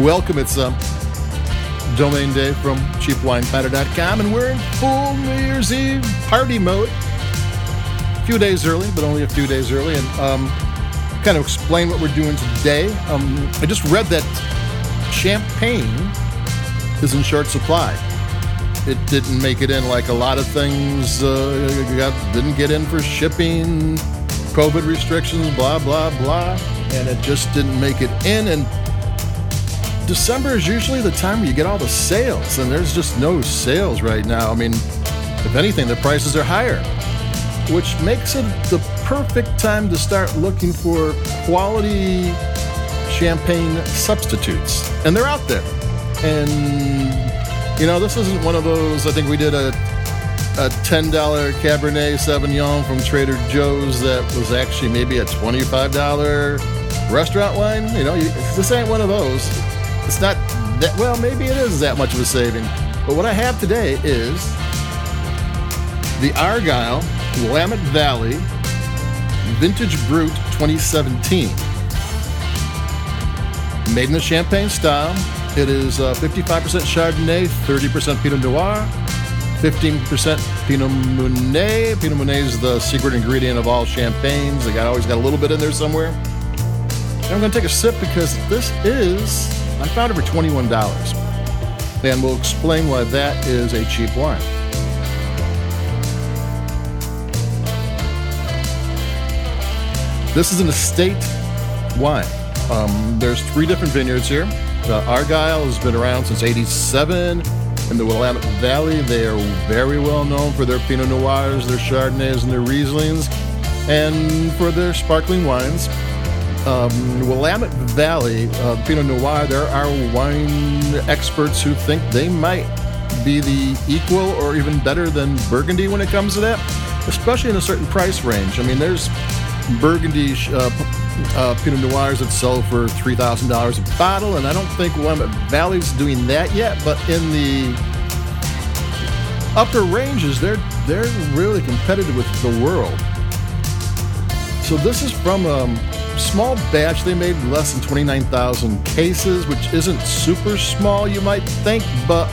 Welcome. It's um, Domain Day from CheapWineFinder.com, and we're in full New Year's Eve party mode. A few days early, but only a few days early, and um, kind of explain what we're doing today. Um, I just read that champagne is in short supply. It didn't make it in like a lot of things. Uh, got, didn't get in for shipping, COVID restrictions, blah blah blah, and it just didn't make it in. And December is usually the time where you get all the sales, and there's just no sales right now. I mean, if anything, the prices are higher, which makes it the perfect time to start looking for quality champagne substitutes. And they're out there. And, you know, this isn't one of those, I think we did a, a $10 Cabernet Sauvignon from Trader Joe's that was actually maybe a $25 restaurant wine. You know, you, this ain't one of those. It's not that, well, maybe it is that much of a saving. But what I have today is the Argyle Willamette Valley Vintage Brut 2017. Made in the Champagne style. It is uh, 55% Chardonnay, 30% Pinot Noir, 15% Pinot Meunier. Pinot Meunier is the secret ingredient of all champagnes. They got always got a little bit in there somewhere. And I'm going to take a sip because this is I found it for $21. And we'll explain why that is a cheap wine. This is an estate wine. Um, there's three different vineyards here. The Argyle has been around since 87. In the Willamette Valley, they are very well known for their Pinot Noirs, their Chardonnays, and their Rieslings, and for their sparkling wines. Um, Willamette Valley, uh, Pinot Noir, there are wine experts who think they might be the equal or even better than Burgundy when it comes to that, especially in a certain price range. I mean, there's Burgundy uh, uh, Pinot Noirs that sell for three thousand dollars a bottle, and I don't think Willamette Valley's doing that yet. But in the upper ranges, they're they're really competitive with the world. So this is from um, small batch. They made less than twenty nine thousand cases, which isn't super small, you might think, but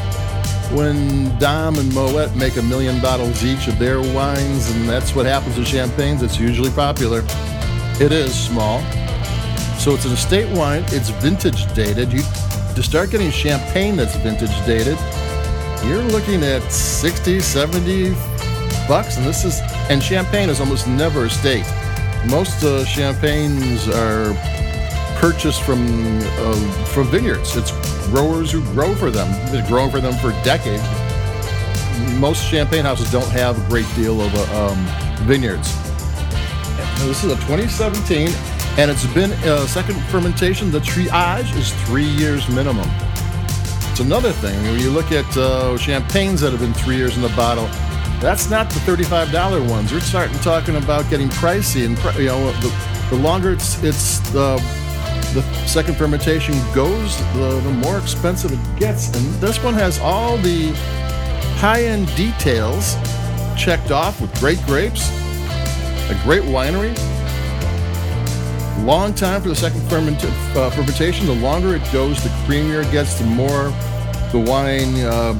when Dom and Moet make a million bottles each of their wines, and that's what happens with champagnes, it's usually popular. It is small. So it's an estate wine, it's vintage dated. You to start getting champagne that's vintage dated, you're looking at 60, 70 bucks, and this is and champagne is almost never estate. Most uh, champagnes are purchased from uh, from vineyards. It's growers who grow for them. They've grown for them for decades. Most champagne houses don't have a great deal of uh, um, vineyards. This is a 2017, and it's been a uh, second fermentation. The tirage is three years minimum. It's another thing. When you look at uh, champagnes that have been three years in the bottle, that's not the $35 ones. We're starting talking about getting pricey, and you know, the, the longer it's it's the the second fermentation goes, the, the more expensive it gets. And this one has all the high-end details checked off with great grapes, a great winery. Long time for the second ferment- uh, fermentation. The longer it goes, the creamier it gets, the more the wine uh,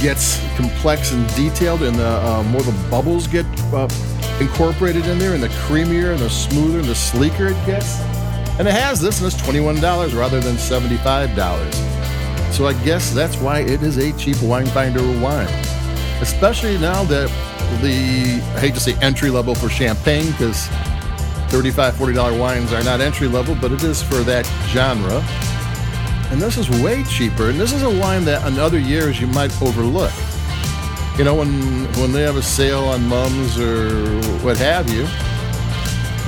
gets complex and detailed, and the uh, more the bubbles get uh, incorporated in there, and the creamier and the smoother and the sleeker it gets. And it has this, and it's $21 rather than $75. So I guess that's why it is a cheap wine finder wine. Especially now that the, I hate to say entry level for champagne, because $35, $40 wines are not entry level, but it is for that genre. And this is way cheaper. And this is a wine that in other years you might overlook. You know, when when they have a sale on Mumm's or what have you,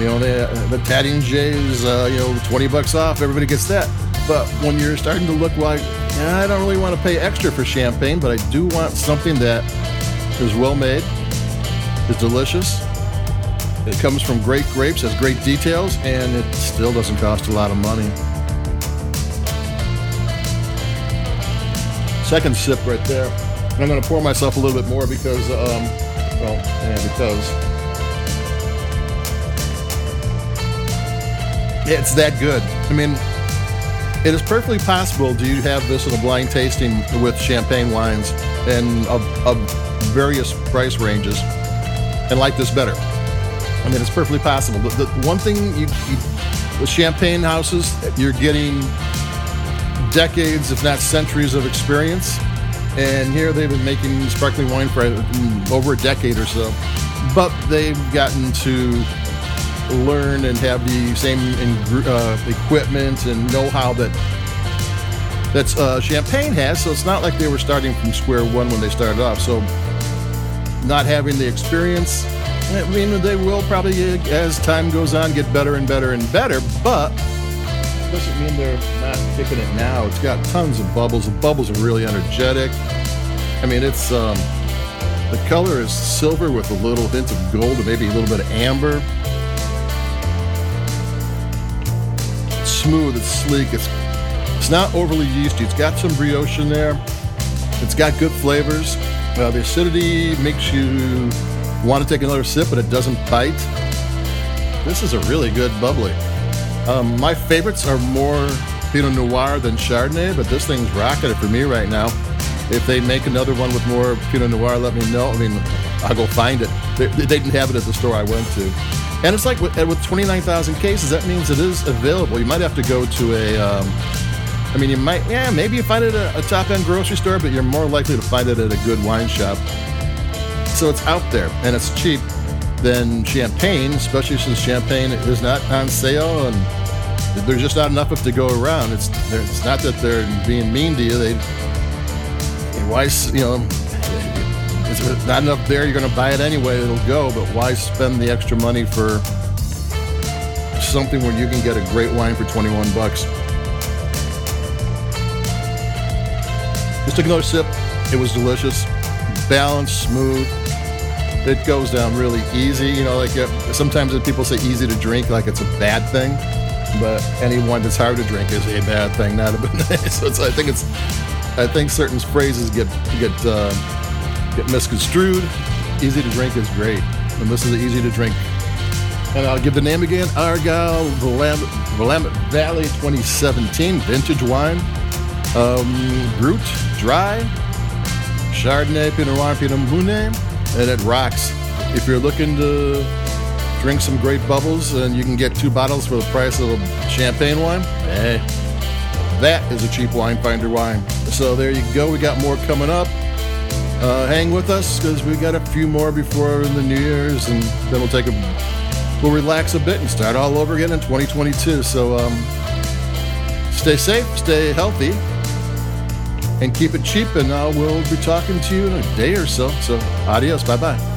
you know, they, the Taittinger uh, you know, 20 bucks off, everybody gets that. But when you're starting to look like, I don't really want to pay extra for champagne, but I do want something that is well made, is delicious, it comes from great grapes, has great details, and it still doesn't cost a lot of money. Second sip right there. And I'm going to pour myself a little bit more because, um, well, yeah, because it's that good. I mean, it is perfectly possible to you have this in a blind tasting with champagne wines and of, of various price ranges and like this better. I mean, it's perfectly possible. The, the one thing you, you, with champagne houses, you're getting decades, if not centuries, of experience. And here they've been making sparkling wine for mm, over a decade or so. But they've gotten to learn and have the same uh, equipment and know-how that that uh, Champagne has. So it's not like they were starting from square one when they started off. So not having the experience, I mean, they will probably, as time goes on, get better and better and better. But doesn't mean they're not kicking it now. It's got tons of bubbles. The bubbles are really energetic. I mean, it's um, the color is silver with a little hint of gold and maybe a little bit of amber. It's smooth, it's sleek, it's it's not overly yeasty. It's got some brioche in there. It's got good flavors. Uh, the acidity makes you want to take another sip, but it doesn't bite. This is a really good bubbly. Um, my favorites are more Pinot Noir than Chardonnay, but this thing's rocketed for me right now. If they make another one with more Pinot Noir, let me know. I mean, I'll go find it. They, they didn't have it at the store I went to. And it's like with, with 29,000 cases, that means it is available. You might have to go to a, um, I mean, you might, yeah, maybe you find it at a top end grocery store, but you're more likely to find it at a good wine shop. So it's out there and it's cheap than champagne, especially since champagne is not on sale and there's just not enough of it to go around. It's, it's not that they're being mean to you. They, why, you know, it's not enough there. You're going to buy it anyway. It'll go, but why spend the extra money for something when you can get a great wine for 21 bucks? Just took another sip. It was delicious, balanced, smooth. It goes down really easy. You know, like uh, sometimes people say easy to drink, like it's a bad thing. But anyone that's hard to drink is a bad thing, not a bad. so I think it's, I think certain phrases get get. Uh, get misconstrued. Easy to drink is great. And this is easy to drink. And I'll give the name again Argyle Willamette Valley 2017 vintage wine. Um, Brut, dry, Chardonnay, Pinot Noir, Pinot Meunier, and it rocks. If you're looking to drink some great bubbles and you can get two bottles for the price of a champagne wine, hey, that is a cheap wine finder wine. So there you go. We got more coming up. Uh, hang with us because we got a few more before the New Year's, and then we'll take a we'll relax a bit and start all over again in 2022. So um, stay safe, stay healthy, and keep it cheap. And uh, we'll be talking to you in a day or so. So adios, bye bye.